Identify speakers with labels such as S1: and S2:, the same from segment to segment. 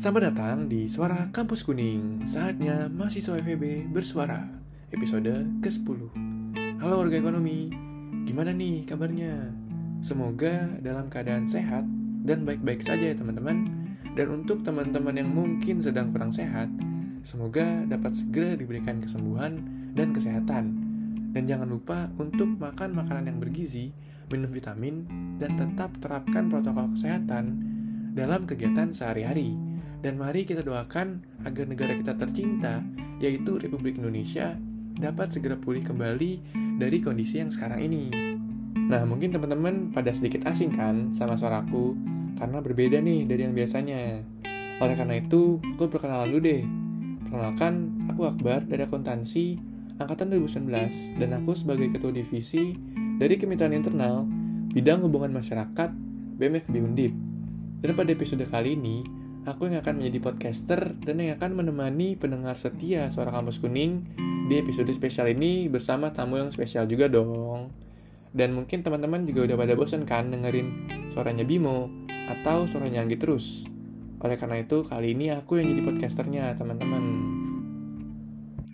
S1: Selamat datang di Suara Kampus Kuning. Saatnya mahasiswa FEB bersuara. Episode ke-10. Halo warga ekonomi. Gimana nih kabarnya? Semoga dalam keadaan sehat dan baik-baik saja ya teman-teman. Dan untuk teman-teman yang mungkin sedang kurang sehat, semoga dapat segera diberikan kesembuhan dan kesehatan. Dan jangan lupa untuk makan makanan yang bergizi, minum vitamin, dan tetap terapkan protokol kesehatan dalam kegiatan sehari-hari dan mari kita doakan agar negara kita tercinta, yaitu Republik Indonesia, dapat segera pulih kembali dari kondisi yang sekarang ini. Nah, mungkin teman-teman pada sedikit asing kan sama suaraku, karena berbeda nih dari yang biasanya. Oleh karena itu, aku perkenalan dulu deh. Perkenalkan, aku Akbar dari akuntansi angkatan 2019 dan aku sebagai ketua divisi dari Kemitraan Internal bidang hubungan masyarakat BMFB Undip. Dan pada episode kali ini, aku yang akan menjadi podcaster dan yang akan menemani pendengar setia Suara Kampus Kuning di episode spesial ini bersama tamu yang spesial juga dong. Dan mungkin teman-teman juga udah pada bosan kan dengerin suaranya Bimo atau suaranya Anggi terus. Oleh karena itu, kali ini aku yang jadi podcasternya, teman-teman.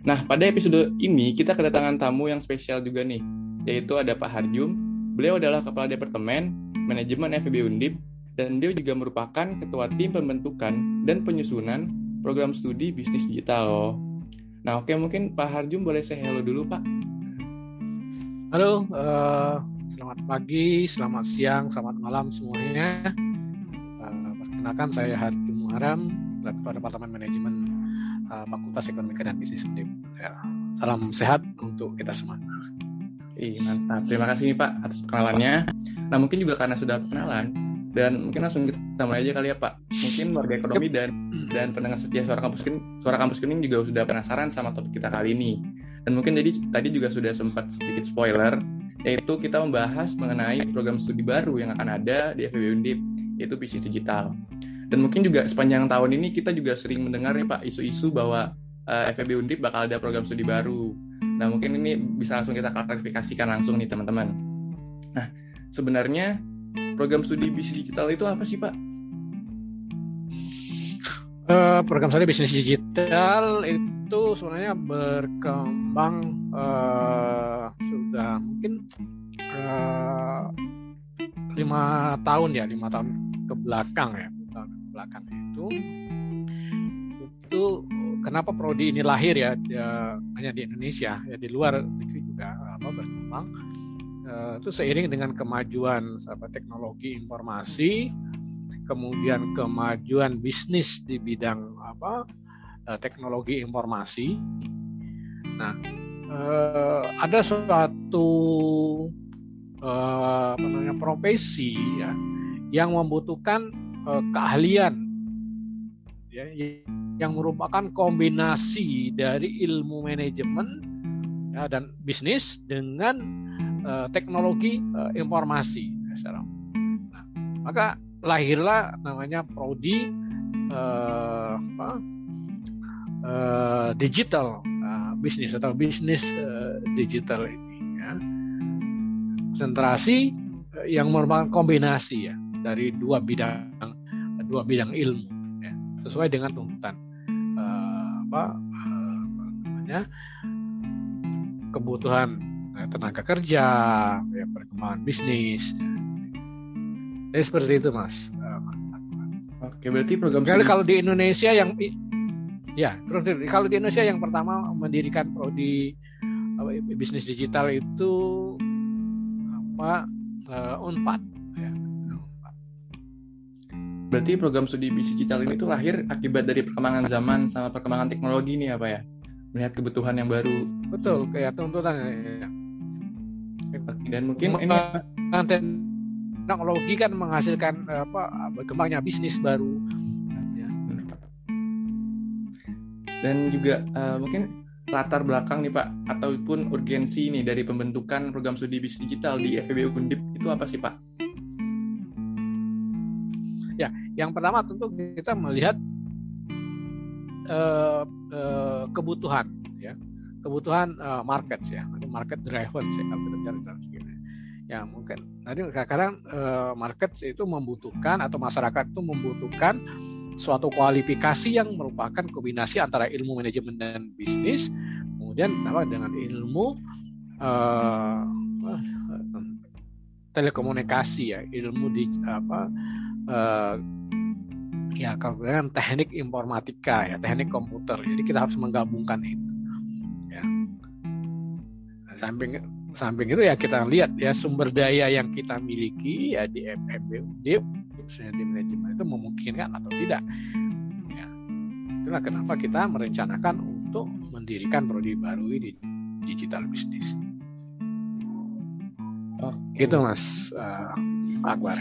S1: Nah, pada episode ini kita kedatangan tamu yang spesial juga nih, yaitu ada Pak Harjum. Beliau adalah Kepala Departemen Manajemen FEB Undip dan dia juga merupakan ketua tim pembentukan dan penyusunan program studi bisnis digital loh. Nah oke mungkin Pak Harjum boleh saya hello dulu Pak.
S2: Halo, uh, selamat pagi, selamat siang, selamat malam semuanya. Uh, perkenalkan saya Harjum Muharam, Ketua Departemen Manajemen uh, Fakultas Ekonomi dan Bisnis Undip. Ya, salam sehat untuk kita semua.
S1: Ih, mantap. Terima kasih nih Pak atas perkenalannya. Nah mungkin juga karena sudah perkenalan, dan mungkin langsung kita mulai aja kali ya Pak. Mungkin warga ekonomi dan dan pendengar setia suara kampus kuning, suara kampus kuning juga sudah penasaran sama topik kita kali ini. Dan mungkin jadi tadi juga sudah sempat sedikit spoiler, yaitu kita membahas mengenai program studi baru yang akan ada di FEB Undip, yaitu bisnis digital. Dan mungkin juga sepanjang tahun ini kita juga sering mendengar nih Pak isu-isu bahwa uh, eh, FEB Undip bakal ada program studi baru. Nah mungkin ini bisa langsung kita klarifikasikan langsung nih teman-teman. Nah sebenarnya program studi bisnis digital itu apa sih Pak?
S2: Uh, program studi bisnis digital itu sebenarnya berkembang uh, sudah mungkin uh, lima tahun ya lima tahun ke belakang ya tahun ke belakang itu itu kenapa prodi ini lahir ya, ya hanya di Indonesia ya di luar negeri juga apa berkembang uh, itu seiring dengan kemajuan apa, teknologi informasi, kemudian kemajuan bisnis di bidang apa uh, teknologi informasi. Nah, uh, ada suatu apa namanya profesi ya yang membutuhkan uh, keahlian ya yang merupakan kombinasi dari ilmu manajemen ya, dan bisnis dengan uh, teknologi uh, informasi. Nah, maka lahirlah namanya prodi uh, apa, uh, digital uh, bisnis atau bisnis uh, digital ini. Ya. Konsentrasi uh, yang merupakan kombinasi ya dari dua bidang dua bidang ilmu ya, sesuai dengan tuntutan uh, apa, uh, apa namanya kebutuhan tenaga kerja, ya, perkembangan bisnis. Ya. Jadi seperti itu, Mas.
S1: Oke, berarti program
S2: Kali kalau di Indonesia yang ya, kalau di Indonesia yang pertama mendirikan prodi bisnis digital itu apa uh, Unpad ya.
S1: Berarti program studi bisnis digital ini tuh lahir akibat dari perkembangan zaman sama perkembangan teknologi nih apa ya? Melihat kebutuhan yang baru.
S2: Betul, kayak tuntutan ya
S1: dan mungkin ini
S2: teknologi kan menghasilkan apa berkembangnya bisnis baru
S1: ya. dan juga uh, mungkin latar belakang nih Pak ataupun urgensi nih dari pembentukan program studi bisnis digital di FEB Undip itu apa sih Pak?
S2: Ya, yang pertama tentu kita melihat uh, uh, kebutuhan ya kebutuhan uh, market ya, market driven sih kalau kita bicara. Ya mungkin tadi kadang-kadang uh, market itu membutuhkan atau masyarakat itu membutuhkan suatu kualifikasi yang merupakan kombinasi antara ilmu manajemen dan bisnis, kemudian apa dengan ilmu uh, telekomunikasi ya, ilmu di apa uh, ya dengan teknik informatika ya, teknik komputer. Jadi kita harus menggabungkan itu. Ya. Samping samping itu ya kita lihat ya sumber daya yang kita miliki ya di FMBUD khususnya di manajemen itu memungkinkan atau tidak. Ya. Itulah kenapa kita merencanakan untuk mendirikan prodi baru di digital business. Oke. Itu Mas uh, Akbar.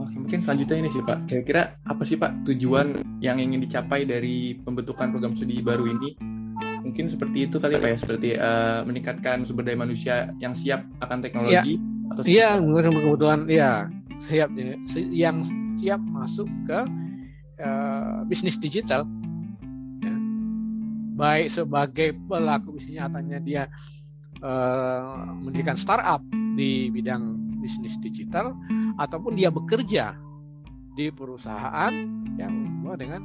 S1: Oke, mungkin selanjutnya ini sih Pak. Kira-kira apa sih Pak tujuan yang ingin dicapai dari pembentukan program studi baru ini? Mungkin seperti itu kali Pak ya, seperti uh, meningkatkan sumber daya manusia yang siap akan teknologi.
S2: Ya. Atau iya, kebutuhan ya siap ya. yang siap masuk ke uh, bisnis digital ya. baik sebagai pelaku bisnis nyatanya dia uh, mendirikan startup di bidang bisnis digital ataupun dia bekerja di perusahaan yang berhubungan dengan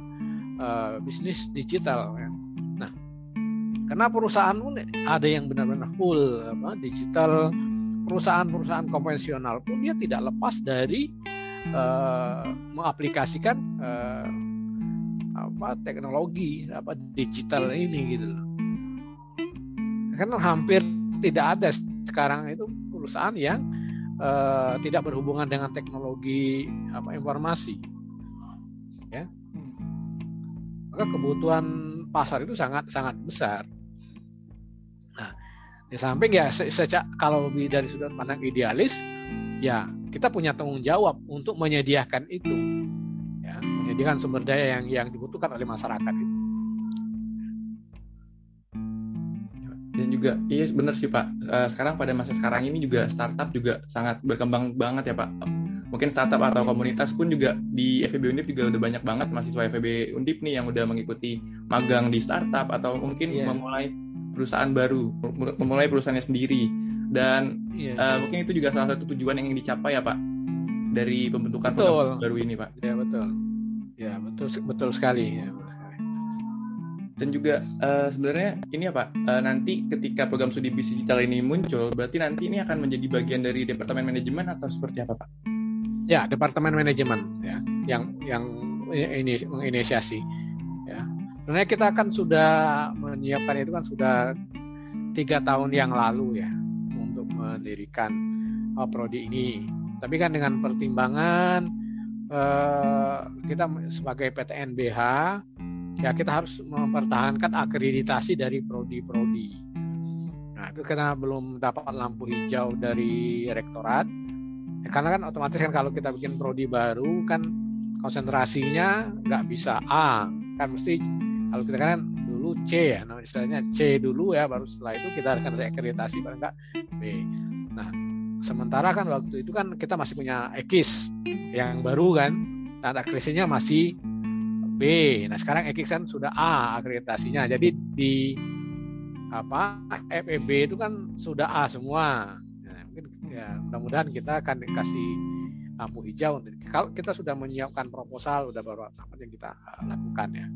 S2: uh, bisnis digital ya. Karena perusahaan pun ada yang benar-benar full apa, digital, perusahaan-perusahaan konvensional pun dia tidak lepas dari uh, mengaplikasikan uh, apa teknologi apa digital ini gitu kan hampir tidak ada sekarang itu perusahaan yang uh, tidak berhubungan dengan teknologi apa informasi. Ya. Maka kebutuhan pasar itu sangat sangat besar di samping ya sejak kalau dari sudut pandang idealis ya kita punya tanggung jawab untuk menyediakan itu. Ya menyediakan sumber daya yang yang dibutuhkan oleh masyarakat itu.
S1: Dan juga iya benar sih pak. Eh, sekarang pada masa sekarang ini juga startup juga sangat berkembang banget ya pak. Mungkin startup atau komunitas pun juga di FEB Undip juga udah banyak banget mahasiswa FEB Undip nih yang udah mengikuti magang di startup atau mungkin yeah. memulai perusahaan baru memulai perusahaannya sendiri dan iya. uh, mungkin itu juga salah satu tujuan yang ingin dicapai ya Pak dari pembentukan
S2: betul.
S1: baru ini Pak.
S2: Ya betul. Ya betul betul sekali. Ya.
S1: Dan juga uh, sebenarnya ini ya Pak, uh, nanti ketika program studi bisnis digital ini muncul, berarti nanti ini akan menjadi bagian dari departemen manajemen atau seperti apa Pak?
S2: Ya departemen manajemen ya, yang yang ini menginisiasi. Ya, sebenarnya kita kan sudah menyiapkan itu kan sudah tiga tahun yang lalu ya mendirikan uh, prodi ini. Tapi kan dengan pertimbangan uh, kita sebagai PTNBH ya kita harus mempertahankan akreditasi dari prodi-prodi. Nah itu karena belum dapat lampu hijau dari rektorat. Ya, karena kan otomatis kan kalau kita bikin prodi baru kan konsentrasinya nggak bisa A kan mesti kalau kita kan dulu C ya, nah istilahnya C dulu ya, baru setelah itu kita akan akreditasi paling enggak B. Nah, sementara kan waktu itu kan kita masih punya EKIS yang baru kan, tanda akreditasinya masih B. Nah, sekarang EKIS kan sudah A akreditasinya. Jadi di apa FEB itu kan sudah A semua. Nah, mungkin ya mudah-mudahan kita akan dikasih lampu hijau kalau kita sudah menyiapkan proposal udah baru apa yang kita lakukan ya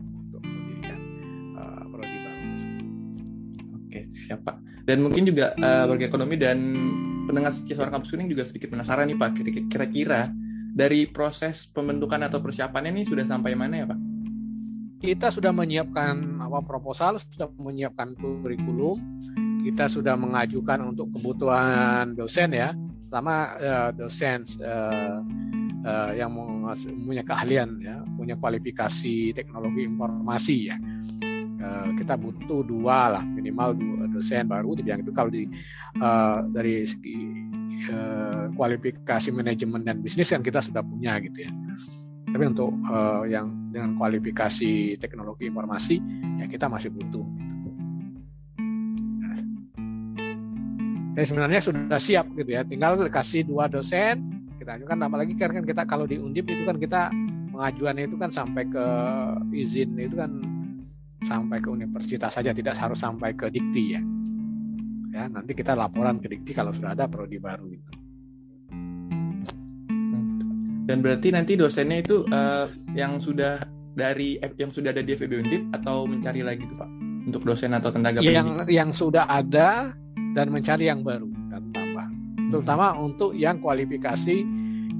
S1: Oke, siap Pak. Dan mungkin juga uh, warga ekonomi dan pendengar suara kampus kuning juga sedikit penasaran nih Pak, kira-kira dari proses pembentukan atau persiapannya ini sudah sampai mana ya Pak?
S2: Kita sudah menyiapkan apa proposal, sudah menyiapkan kurikulum, kita sudah mengajukan untuk kebutuhan dosen ya, sama uh, dosen uh, uh, yang punya keahlian ya, punya kualifikasi teknologi informasi ya. Uh, kita butuh dua lah minimal dua dosen baru di bidang itu kalau di uh, dari segi uh, kualifikasi manajemen dan bisnis kan kita sudah punya gitu ya. Tapi untuk uh, yang dengan kualifikasi teknologi informasi ya kita masih butuh. Ya, sebenarnya sudah siap gitu ya. Tinggal kasih dua dosen kita ajukan. Apalagi kan kan kita kalau di undip itu kan kita pengajuannya itu kan sampai ke izin itu kan sampai ke universitas saja, tidak harus sampai ke dikti ya. Ya, nanti kita laporan ke dikti kalau sudah ada prodi baru itu.
S1: Dan berarti nanti dosennya itu uh, yang sudah dari yang sudah ada di FEB Undip atau mencari lagi tuh Pak untuk dosen atau tenaga
S2: yang pendidik? yang sudah ada dan mencari yang baru dan tambah terutama hmm. untuk yang kualifikasi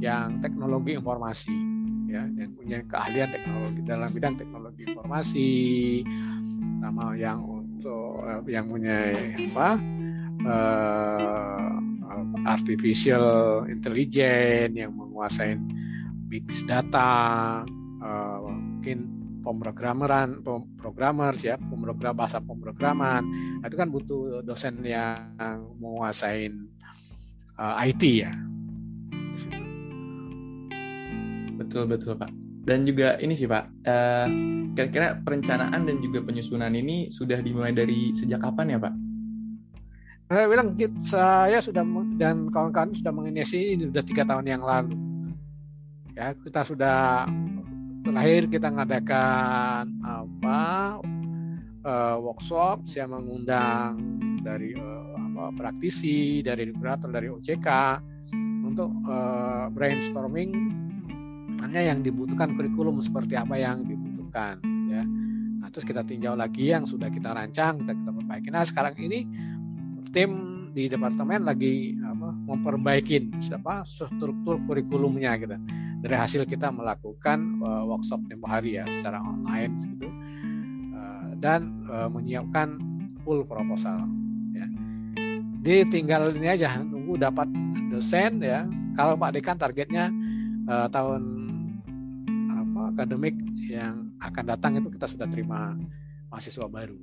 S2: yang teknologi informasi ya yang punya keahlian teknologi dalam bidang teknologi informasi sama yang untuk eh, yang punya apa uh, artificial intelligence yang menguasai big data uh, mungkin pemrogrameran programmer ya pemrogram bahasa pemrograman. Nah, itu kan butuh dosen yang menguasai uh, IT ya
S1: betul betul pak. Dan juga ini sih pak uh, kira-kira perencanaan dan juga penyusunan ini sudah dimulai dari sejak kapan ya pak?
S2: Saya bilang saya sudah dan kawan-kawan sudah menginisiasi ini sudah tiga tahun yang lalu. Ya kita sudah terakhir kita mengadakan apa uh, workshop saya mengundang dari uh, apa praktisi dari regulator dari OJK untuk uh, brainstorming hanya yang dibutuhkan kurikulum seperti apa yang dibutuhkan ya nah terus kita tinjau lagi yang sudah kita rancang kita kita perbaiki nah sekarang ini tim di departemen lagi apa, memperbaiki siapa struktur kurikulumnya gitu dari hasil kita melakukan uh, workshop tempo hari ya secara online gitu uh, dan uh, menyiapkan full proposal ya. Jadi tinggal ini aja nunggu dapat dosen ya. Kalau Pak Dekan targetnya uh, tahun akademik yang akan datang itu kita sudah terima mahasiswa baru.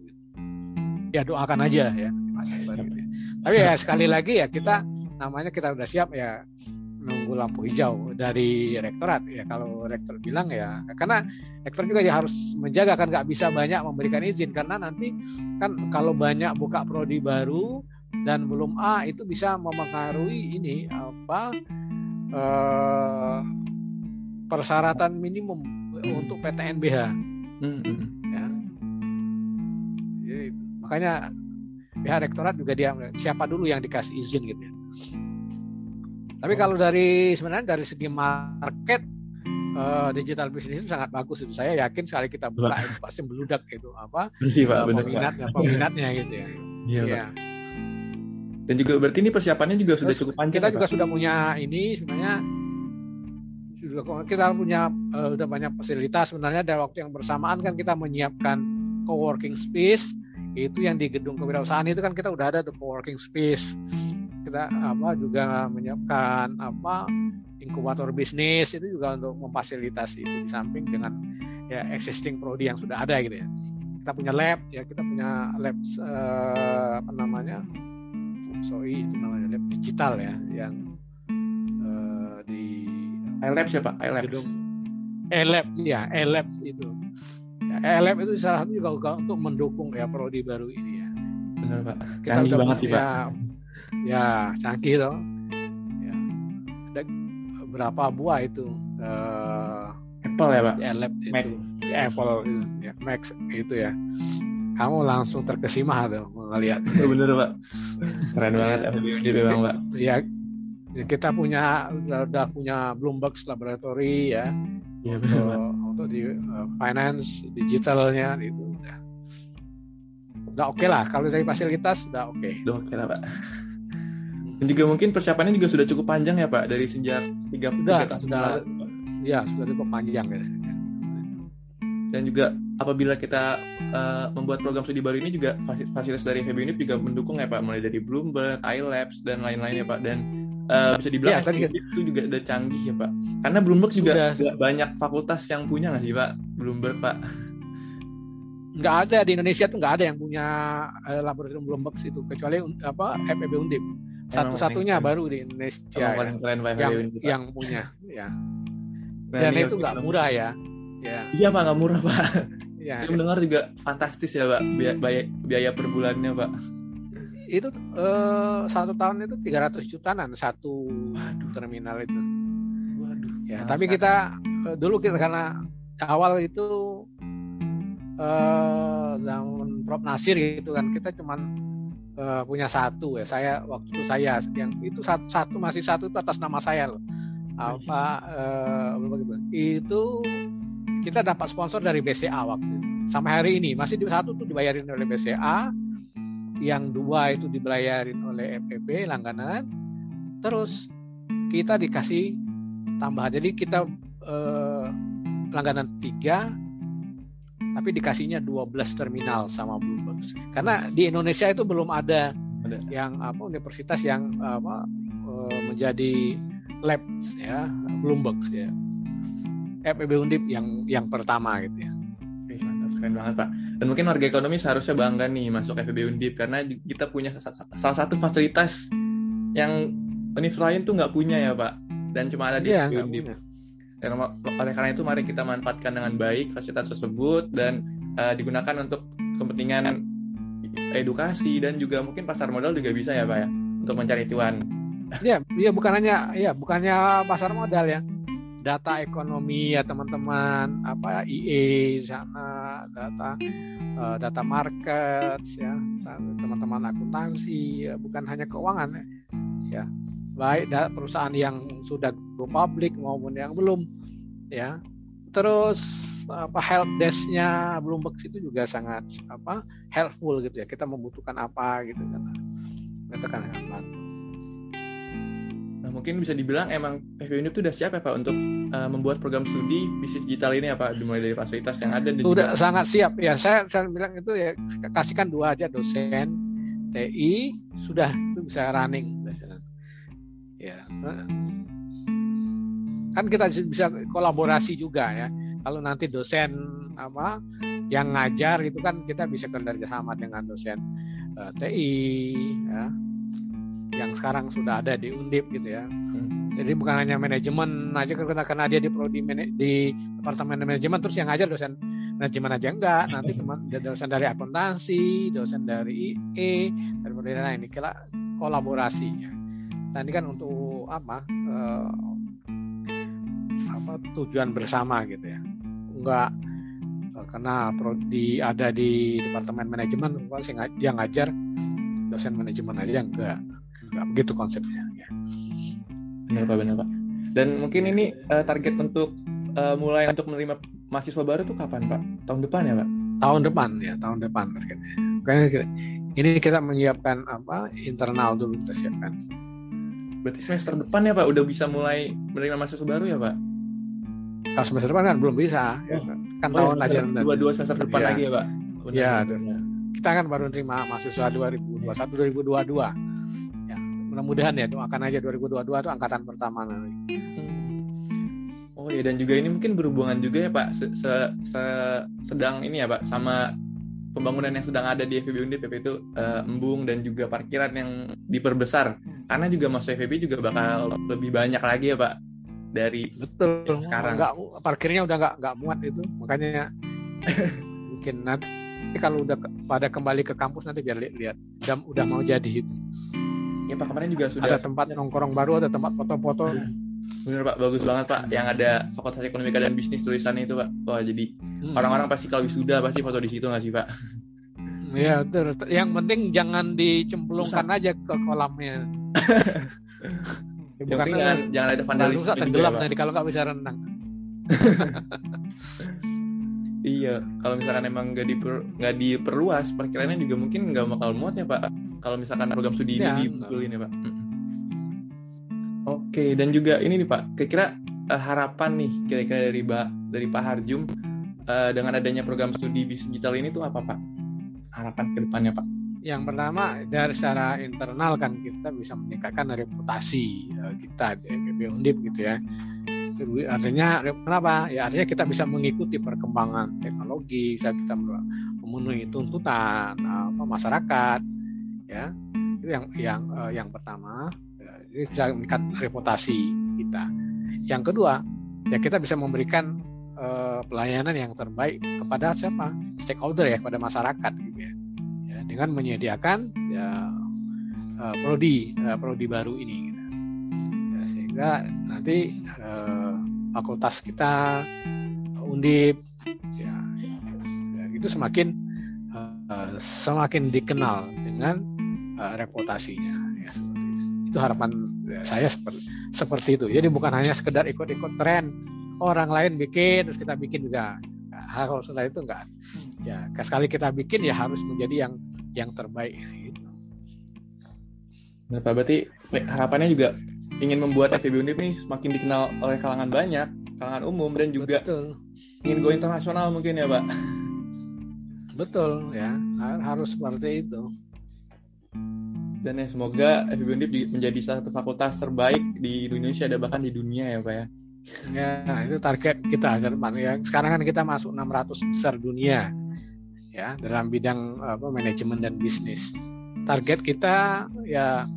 S2: Ya doakan aja ya mahasiswa baru. Ya. Tapi ya sekali lagi ya kita namanya kita udah siap ya nunggu lampu hijau dari rektorat ya kalau rektor bilang ya karena rektor juga ya harus menjaga kan nggak bisa banyak memberikan izin karena nanti kan kalau banyak buka prodi baru dan belum A itu bisa mempengaruhi ini apa eh, persyaratan minimum untuk PTNBH hmm. ya Jadi, makanya pihak rektorat juga dia siapa dulu yang dikasih izin gitu ya tapi kalau dari sebenarnya dari segi market uh, digital business itu sangat bagus itu. Saya yakin sekali kita buka itu pasti meludak gitu apa
S1: Bersih, Pak, uh,
S2: peminatnya, Pak. peminatnya gitu ya.
S1: Iya, ya. Dan juga berarti ini persiapannya juga sudah cukup panjang.
S2: Kita ya, juga Pak? sudah punya ini sebenarnya sudah kita punya uh, sudah banyak fasilitas. Sebenarnya dari waktu yang bersamaan kan kita menyiapkan co-working space. Itu yang di gedung kewirausahaan itu kan kita udah ada tuh co-working space. Kita apa juga menyiapkan apa inkubator bisnis. Itu juga untuk memfasilitasi itu di samping dengan ya existing prodi yang sudah ada gitu ya. Kita punya lab ya kita punya lab uh, apa namanya? Soi itu namanya lab digital ya yang
S1: iLabs ya pak iLabs gedung.
S2: iLabs ya iLabs itu. Ya, iLab itu salah satu juga untuk mendukung ya prodi baru ini ya.
S1: Benar pak. Canggih banget sih pak.
S2: ya canggih loh ya. ada berapa buah itu uh,
S1: Apple ya pak?
S2: Ya, lab itu. Mac. Ya, Apple itu ya Max itu ya. Kamu langsung terkesima tuh melihat
S1: bener pak. Keren banget
S2: gitu bang pak. Ya kita punya udah punya Bloomberg Laboratory ya, ya untuk, untuk di uh, finance digitalnya itu udah. Udah oke okay lah kalau dari fasilitas udah oke. Okay.
S1: udah oke okay lah pak. Dan juga mungkin persiapannya juga sudah cukup panjang ya Pak dari sejak tiga
S2: tahun sudah, lalu. Ya sudah cukup panjang ya.
S1: Dan juga apabila kita uh, membuat program studi baru ini juga fasilitas dari FEB Unip juga mendukung ya Pak. Mulai dari Bloomberg, iLabs dan lain-lain ya Pak. Dan uh, bisa dibilang ya, tadi itu juga udah canggih ya Pak. Karena Bloomberg juga sudah. banyak fakultas yang punya nggak sih Pak? Bloomberg Pak?
S2: Nggak ada di Indonesia tuh nggak ada yang punya uh, laboratorium Bloomberg itu kecuali apa FEB Undip. Satu-satunya baru di Indonesia ya, keren yang, yang punya ya. Nah, dan itu nggak murah ya
S1: ya. Iya pak nggak murah pak. Ya, saya mendengar juga fantastis ya pak biaya biaya per bulannya pak
S2: itu uh, satu tahun itu 300 jutaan satu Waduh. terminal itu Waduh. ya tapi kita uh, dulu kita karena awal itu uh, zaman Prof Nasir gitu kan kita cuman uh, punya satu ya saya waktu itu saya yang itu satu, satu masih satu itu atas nama saya loh apa uh, begitu itu kita dapat sponsor dari BCA waktu itu. Sampai hari ini masih di satu tuh dibayarin oleh BCA, yang dua itu dibayarin oleh FPB langganan, terus kita dikasih tambahan. Jadi kita eh, langganan tiga, tapi dikasihnya 12 terminal sama Bloomberg. Karena di Indonesia itu belum ada, yang apa universitas yang apa eh, menjadi labs ya Bloomberg ya FEB Undip yang yang pertama gitu ya.
S1: Oke, mantap keren banget Pak. Dan mungkin warga ekonomi seharusnya bangga nih masuk FEB Undip karena kita punya salah satu fasilitas yang universitas lain tuh nggak punya ya Pak. Dan cuma ada di FEB Undip. Dan oleh karena itu mari kita manfaatkan dengan baik fasilitas tersebut dan uh, digunakan untuk kepentingan edukasi dan juga mungkin pasar modal juga bisa ya Pak ya untuk mencari cuan.
S2: Iya, iya bukan hanya ya bukannya pasar modal ya data ekonomi ya teman-teman. Apa IE sana data uh, data market ya teman-teman akuntansi ya bukan hanya keuangan ya, ya. baik perusahaan yang sudah go public maupun yang belum ya. Terus apa help desknya Bloomberg itu juga sangat apa helpful gitu ya. Kita membutuhkan apa gitu kan. Itu kan
S1: mungkin bisa dibilang emang FBU itu udah siap ya Pak untuk uh, membuat program studi bisnis digital ini ya Pak dimulai dari fasilitas yang ada
S2: sudah juga... sangat siap. Ya saya saya bilang itu ya kasihkan dua aja dosen TI sudah itu bisa running. Ya kan kita bisa kolaborasi juga ya. Kalau nanti dosen apa yang ngajar itu kan kita bisa kerja sama dengan dosen uh, eh, TI ya yang sekarang sudah ada di Undip gitu ya. Hmm. Jadi bukan hanya manajemen aja karena dia di prodi di departemen manajemen terus yang ngajar dosen manajemen aja enggak. Nanti teman dosen dari akuntansi, dosen dari IE, dari prodi lain ini kira kolaborasinya. Nah ini kan untuk apa? Eh, apa tujuan bersama gitu ya. Enggak eh, karena prodi ada di departemen manajemen, dia ngajar dosen manajemen aja enggak nggak begitu konsepnya ya.
S1: benar pak benar pak. Dan mungkin ini uh, target untuk uh, mulai untuk menerima mahasiswa baru tuh kapan pak? Tahun depan ya pak?
S2: Tahun depan ya tahun depan targetnya. Karena ini kita menyiapkan apa internal dulu kita siapkan.
S1: Berarti semester depan ya pak? Udah bisa mulai menerima mahasiswa baru ya pak?
S2: Kalau semester depan kan belum bisa ya. Oh. kan oh, tahun aja
S1: dua dua semester depan ya. lagi ya pak?
S2: Iya, kita kan baru terima mahasiswa 2021 2022 mudah-mudahan ya doakan aja 2022 itu angkatan pertama nanti.
S1: Oh ya dan juga ini mungkin berhubungan juga ya Pak se -se -se sedang ini ya Pak sama pembangunan yang sedang ada di FEB Undip itu uh, embung dan juga parkiran yang diperbesar. Karena juga masuk FEB juga bakal lebih banyak lagi ya Pak dari
S2: betul. sekarang. Nggak parkirnya udah nggak nggak muat itu makanya mungkin nanti kalau udah pada kembali ke kampus nanti biar lihat udah udah mau jadi itu
S1: Ya Pak kemarin juga sudah
S2: ada tempat nongkrong baru, ada tempat foto-foto.
S1: Bener Pak, bagus banget Pak. Yang ada Fakultas Ekonomi dan Bisnis tulisannya itu Pak. Wah jadi hmm. orang-orang pasti kalau wisuda pasti foto di situ nggak sih Pak?
S2: Iya betul. Yang penting jangan dicemplungkan aja ke kolamnya.
S1: ya, jangan, jangan ada vandalisme
S2: juga tenggelam nanti kalau nggak bisa renang.
S1: iya, kalau misalkan emang nggak diper, diperluas, perkiraannya juga mungkin nggak bakal muat ya Pak kalau misalkan program studi ini ya, dibetulin ya pak. Oke dan juga ini nih pak. Kira-kira uh, harapan nih kira-kira dari pak dari pak Harjum uh, dengan adanya program studi digital ini tuh apa pak? Harapan ke depannya pak?
S2: Yang pertama dari secara internal kan kita bisa meningkatkan reputasi uh, kita di Undip gitu ya. Artinya kenapa? Ya artinya kita bisa mengikuti perkembangan teknologi bisa kita memenuhi tuntutan apa masyarakat ya. Itu yang yang uh, yang pertama ya, ini bisa meningkat reputasi kita. Yang kedua ya kita bisa memberikan uh, pelayanan yang terbaik kepada siapa? Stakeholder ya kepada masyarakat gitu ya, ya dengan menyediakan ya uh, prodi uh, prodi baru ini gitu. ya, sehingga nanti uh, fakultas kita undip ya, ya itu semakin uh, semakin dikenal dengan uh, reputasinya ya, itu harapan saya seperti seperti itu. Jadi bukan hanya sekedar ikut-ikut tren. Orang lain bikin terus kita bikin juga. Nah, kalau sudah itu enggak. Ya sekali kita bikin ya harus menjadi yang yang terbaik gitu.
S1: Nah, Pak, berarti harapannya juga ingin membuat FEB Undip nih semakin dikenal oleh kalangan banyak, kalangan umum dan juga Betul. ingin go internasional mungkin ya, Pak.
S2: Betul ya, harus seperti itu.
S1: Dan ya semoga FEB Undip menjadi salah satu fakultas terbaik di Indonesia dan bahkan di dunia ya, Pak ya.
S2: Ya, itu target kita ke depan ya. Sekarang kan kita masuk 600 besar dunia ya dalam bidang apa manajemen dan bisnis. Target kita ya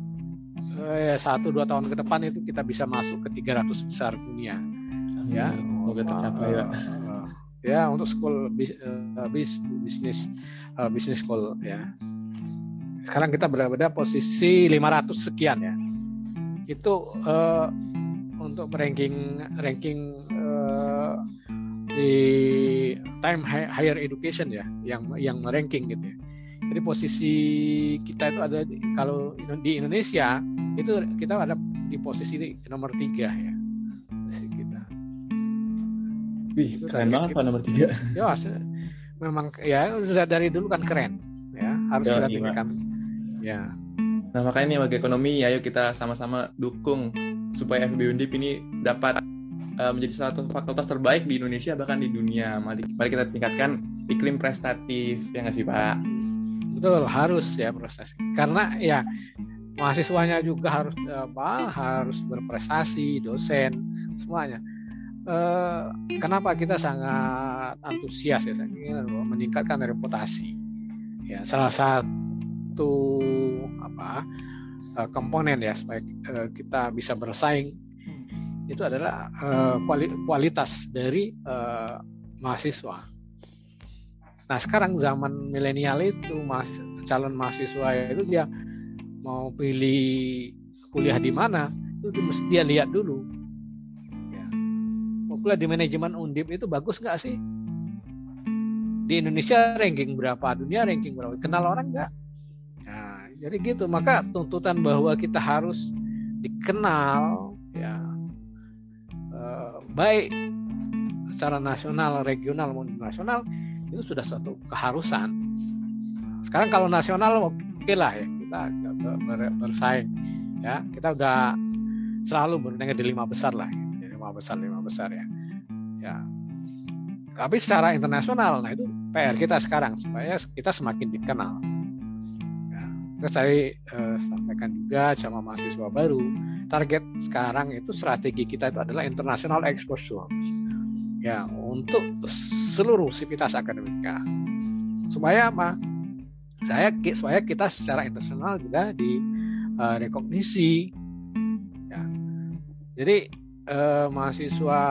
S2: eh, satu dua tahun ke depan itu kita bisa masuk ke 300 besar dunia. Ya,
S1: semoga tercapai ya.
S2: Ya untuk school bis, bis, bisnis bisnis school ya. Sekarang kita berada posisi 500 sekian ya. Itu uh, untuk ranking ranking uh, di time higher education ya yang yang ranking gitu ya. Jadi posisi kita itu ada kalau di Indonesia itu kita ada di posisi nomor tiga ya posisi kita.
S1: Wih keren banget pak nomor tiga.
S2: Ya memang ya dari dulu kan keren ya harus ya, kita iya. tinggikan. Ya.
S1: Nah makanya nih bagi ekonomi ayo kita sama-sama dukung supaya FB Undip ini dapat uh, menjadi salah satu fakultas terbaik di Indonesia bahkan di dunia. Mari, mari kita tingkatkan iklim prestatif ya nggak sih Pak?
S2: Betul harus ya prestasi karena ya mahasiswanya juga harus apa harus berprestasi dosen semuanya eh, kenapa kita sangat antusias ya ingin meningkatkan reputasi ya salah satu apa uh, komponen ya supaya uh, kita bisa bersaing itu adalah uh, kualitas dari uh, mahasiswa. Nah sekarang zaman milenial itu calon mahasiswa itu dia mau pilih kuliah di mana itu mesti dia lihat dulu. Ya. Mau kuliah di manajemen undip itu bagus nggak sih? Di Indonesia ranking berapa? Dunia ranking berapa? Kenal orang nggak? Jadi gitu maka tuntutan bahwa kita harus dikenal ya eh, baik secara nasional regional maupun nasional itu sudah suatu keharusan. Sekarang kalau nasional oke okay lah ya kita bersaing ya. Kita udah selalu berdengar di lima besar lah di lima besar lima besar ya. Ya. Tapi secara internasional nah itu PR kita sekarang supaya kita semakin dikenal Terus saya uh, sampaikan juga sama mahasiswa baru, target sekarang itu strategi kita itu adalah international exposure. Ya, untuk seluruh sivitas akademika. Supaya apa? Saya supaya kita secara internasional juga di uh, rekognisi. Ya. Jadi uh, mahasiswa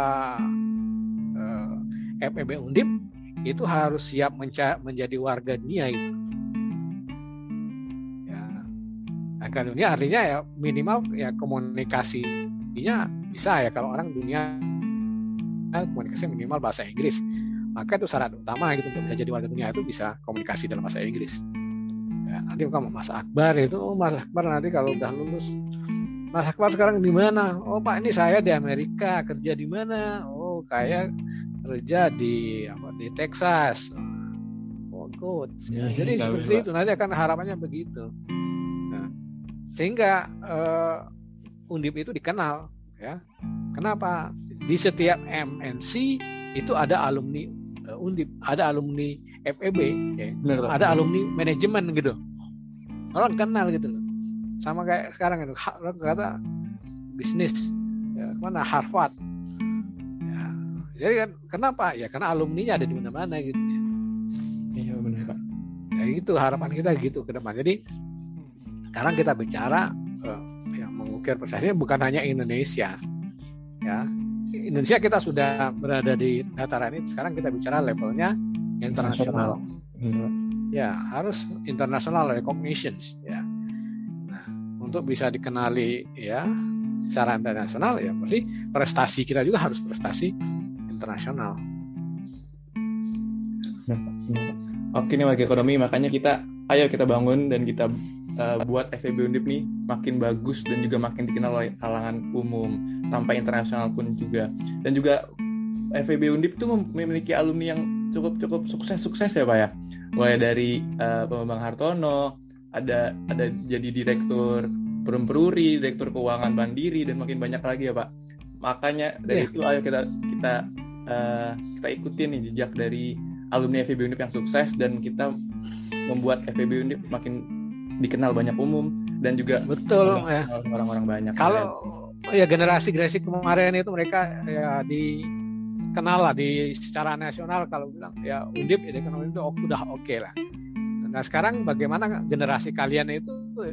S2: uh, FEB Undip itu harus siap menjadi warga dunia itu Dunia artinya ya minimal ya komunikasinya bisa ya kalau orang dunia komunikasi minimal bahasa Inggris. Maka itu syarat utama gitu untuk bisa jadi warga dunia itu bisa komunikasi dalam bahasa Inggris. Ya, nanti kalau Mas Akbar itu oh Mas Akbar nanti kalau udah lulus Mas Akbar sekarang di mana? Oh Pak ini saya di Amerika kerja di mana? Oh kayak kerja di apa di Texas. Oh good. Ya, ya, jadi seperti itu. Nanti akan harapannya begitu sehingga uh, Undip itu dikenal ya. Kenapa? Di setiap MNC itu ada alumni uh, Undip, ada alumni FEB, ya. Benar, ada alumni manajemen gitu. Orang kenal gitu loh. Sama kayak sekarang itu orang kata bisnis ya, mana Harvard. Ya. Jadi kan kenapa? Ya karena alumninya ada di mana-mana gitu.
S1: Iya benar Pak.
S2: Ya itu harapan kita gitu ke depan. Jadi sekarang kita bicara uh, yang mengukir prestasinya bukan hanya Indonesia, ya. Indonesia kita sudah berada di dataran itu. Sekarang kita bicara levelnya internasional. Ya, harus international recognition, ya. Nah, untuk bisa dikenali ya secara internasional ya berarti prestasi kita juga harus prestasi internasional.
S1: Oke nih bagi ekonomi makanya kita ayo kita bangun dan kita uh, buat FEB Undip nih makin bagus dan juga makin dikenal oleh kalangan umum sampai internasional pun juga. Dan juga FEB Undip tuh memiliki alumni yang cukup cukup sukses sukses ya pak ya. Mulai dari uh, Bambang Hartono ada ada jadi direktur Perumperuri direktur keuangan Mandiri dan makin banyak lagi ya pak. Makanya dari yeah. itu ayo kita kita uh, kita ikutin nih jejak dari alumni FEB Undip yang sukses dan kita membuat FEB Undip makin dikenal banyak umum dan juga
S2: betul ya
S1: orang-orang banyak
S2: kalau ya generasi generasi kemarin itu mereka ya di kenal lah di secara nasional kalau bilang ya undip ya ekonomi itu udah oke okay lah. Nah sekarang bagaimana generasi kalian itu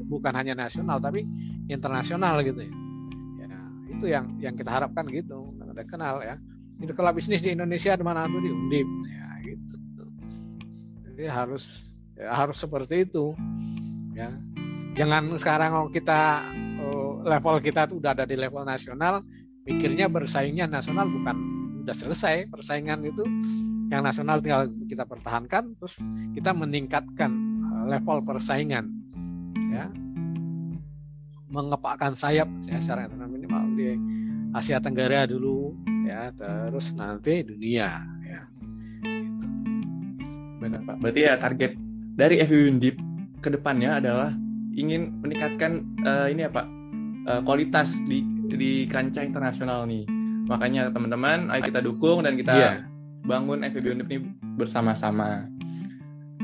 S2: bukan hanya nasional tapi internasional gitu ya. ya itu yang yang kita harapkan gitu. Udah kenal ya. Ini kalau bisnis di Indonesia di mana tuh di undip ya gitu. Jadi harus ya, harus seperti itu ya. Jangan sekarang kita oh, level kita tuh udah ada di level nasional, mikirnya bersaingnya nasional bukan udah selesai persaingan itu. Yang nasional tinggal kita pertahankan terus kita meningkatkan eh, level persaingan. Ya. Mengepakkan sayap ya secara minimal di Asia Tenggara dulu ya terus nanti dunia ya.
S1: Benar pak. Berarti ya target dari FIU Undip ke depannya adalah ingin meningkatkan uh, ini ya pak uh, kualitas di di kancah internasional nih Makanya teman-teman, ayo kita dukung dan kita yeah. bangun FEB Undip ini bersama-sama.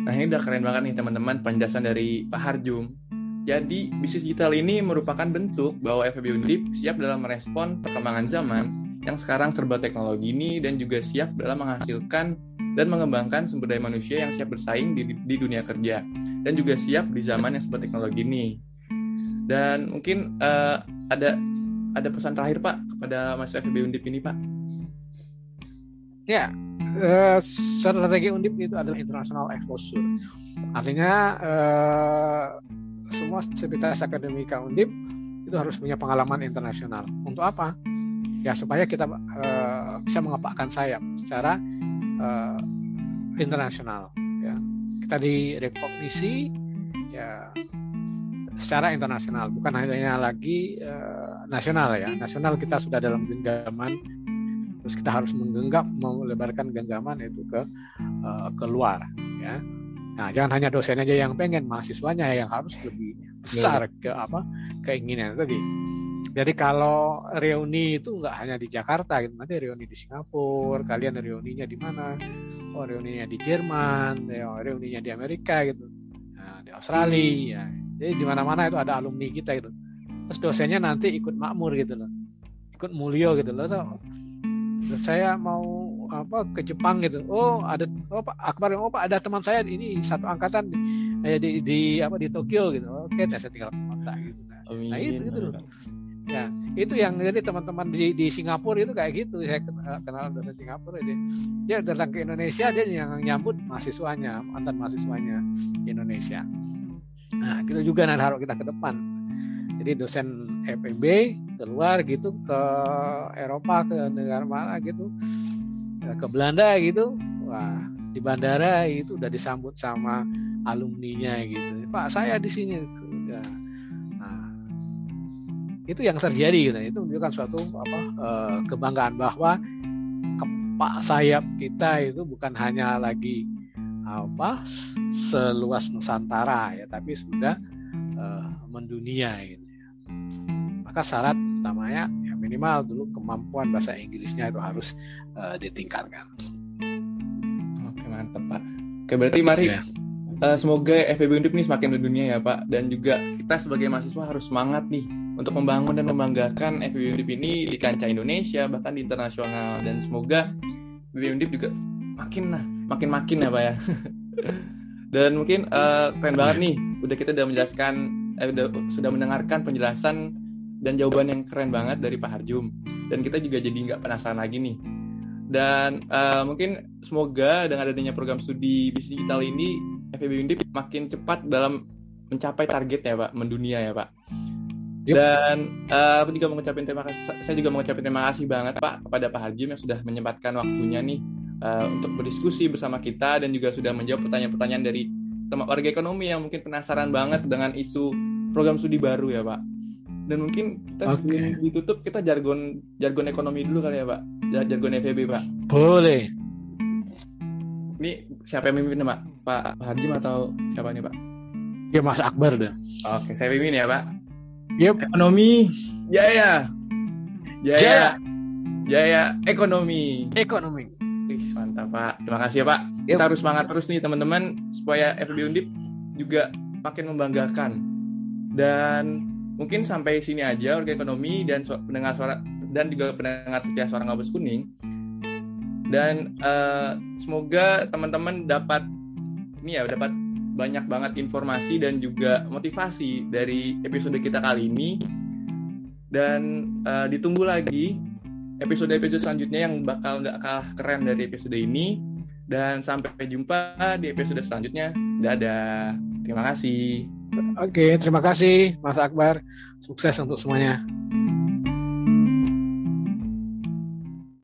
S1: Nah ini udah keren banget nih teman-teman penjelasan dari Pak Harjum. Jadi bisnis digital ini merupakan bentuk bahwa FEB Undip siap dalam merespon perkembangan zaman yang sekarang serba teknologi ini dan juga siap dalam menghasilkan dan mengembangkan sumber daya manusia yang siap bersaing di, di dunia kerja dan juga siap di zaman yang serba teknologi ini. Dan mungkin uh, ada ada pesan terakhir Pak kepada Mas FB Undip ini Pak?
S2: Ya, uh, strategi Undip itu adalah international exposure. Artinya uh, semua sivitas akademika Undip itu harus punya pengalaman internasional. Untuk apa? Ya supaya kita uh, bisa mengepakkan sayap secara uh, internasional. Ya, kita direkognisi ya secara internasional bukan hanya lagi uh, nasional ya. Nasional kita sudah dalam genggaman terus kita harus menggenggam melebarkan genggaman itu ke uh, keluar ya. Nah jangan hanya dosen aja yang pengen mahasiswanya yang harus lebih besar ke apa keinginan tadi jadi kalau reuni itu nggak hanya di Jakarta gitu nanti reuni di Singapura kalian reuninya di mana oh reuninya di Jerman ya, reuninya di Amerika gitu nah, di Australia ya jadi di mana-mana itu ada alumni kita gitu. Terus dosennya nanti ikut makmur gitu loh. Ikut mulio gitu loh. Terus saya mau apa ke Jepang gitu. Oh, ada oh Pak Akbar, oh Pak ada teman saya ini satu angkatan di eh, di, di apa di Tokyo gitu. Oke, saya tinggal kontak gitu. Nah, nah itu gitu loh. Ya, itu yang jadi teman-teman di, di Singapura itu kayak gitu. Saya kenal dosen Singapura itu. Dia datang ke Indonesia, dia yang nyambut mahasiswanya, mantan mahasiswanya di Indonesia. Nah, kita juga nanti harus kita ke depan. Jadi dosen FEB keluar gitu ke Eropa ke negara mana gitu ya, ke Belanda gitu wah di bandara itu udah disambut sama alumninya gitu Pak saya di sini ya. Itu yang terjadi gitu itu menunjukkan suatu apa eh, kebanggaan bahwa kepak sayap kita itu bukan hanya lagi apa seluas Nusantara ya tapi sudah uh, mendunia ini. Ya. Maka syarat utamanya ya minimal dulu kemampuan bahasa Inggrisnya itu harus uh, ditingkatkan.
S1: Oke mantap Pak. Oke berarti mari ya. uh, semoga FEB Undip ini semakin mendunia ya Pak dan juga kita sebagai mahasiswa harus semangat nih untuk membangun dan membanggakan FEB Undip ini di kancah Indonesia bahkan di internasional. Dan semoga FEB Undip juga makin lah makin makin ya pak ya. Dan mungkin uh, keren banget nih udah kita udah menjelaskan eh, udah, sudah mendengarkan penjelasan dan jawaban yang keren banget dari Pak Harjum. Dan kita juga jadi nggak penasaran lagi nih. Dan uh, mungkin semoga dengan adanya program studi bisnis digital ini FEB Undip makin cepat dalam mencapai target ya Pak mendunia ya Pak Yep. Dan uh, aku juga mengucapkan terima kasih. Saya juga mengucapkan terima kasih banget Pak kepada Pak Harjum yang sudah menyempatkan waktunya nih uh, untuk berdiskusi bersama kita dan juga sudah menjawab pertanyaan-pertanyaan dari teman warga ekonomi yang mungkin penasaran banget dengan isu program studi baru ya Pak. Dan mungkin kita okay. sebelum ditutup kita jargon jargon ekonomi dulu kali ya Pak. jargon FEB, Pak?
S2: Boleh.
S1: Ini siapa yang mimpin, Pak? Pak Harjim atau siapa nih, Pak?
S2: Ya Mas Akbar dah.
S1: Oke, saya pimpin ya, Pak.
S2: Yep.
S1: Ekonomi jaya. Jaya.
S2: Jaya.
S1: Jaya ekonomi.
S2: Ekonomi.
S1: Ih, mantap, Pak. Terima kasih ya, Pak.
S2: Yep.
S1: Kita harus semangat terus nih, teman-teman, supaya FEB Undip juga makin membanggakan. Dan mungkin sampai sini aja orga ekonomi dan su- pendengar suara dan juga pendengar setia suara ngabus kuning. Dan eh, semoga teman-teman dapat ini ya dapat banyak banget informasi dan juga motivasi dari episode kita kali ini. Dan eh, ditunggu lagi episode-episode selanjutnya yang bakal nggak kalah keren dari episode ini. Dan sampai jumpa di episode selanjutnya. Dadah. Terima kasih.
S2: Oke, terima kasih Mas Akbar. Sukses untuk semuanya.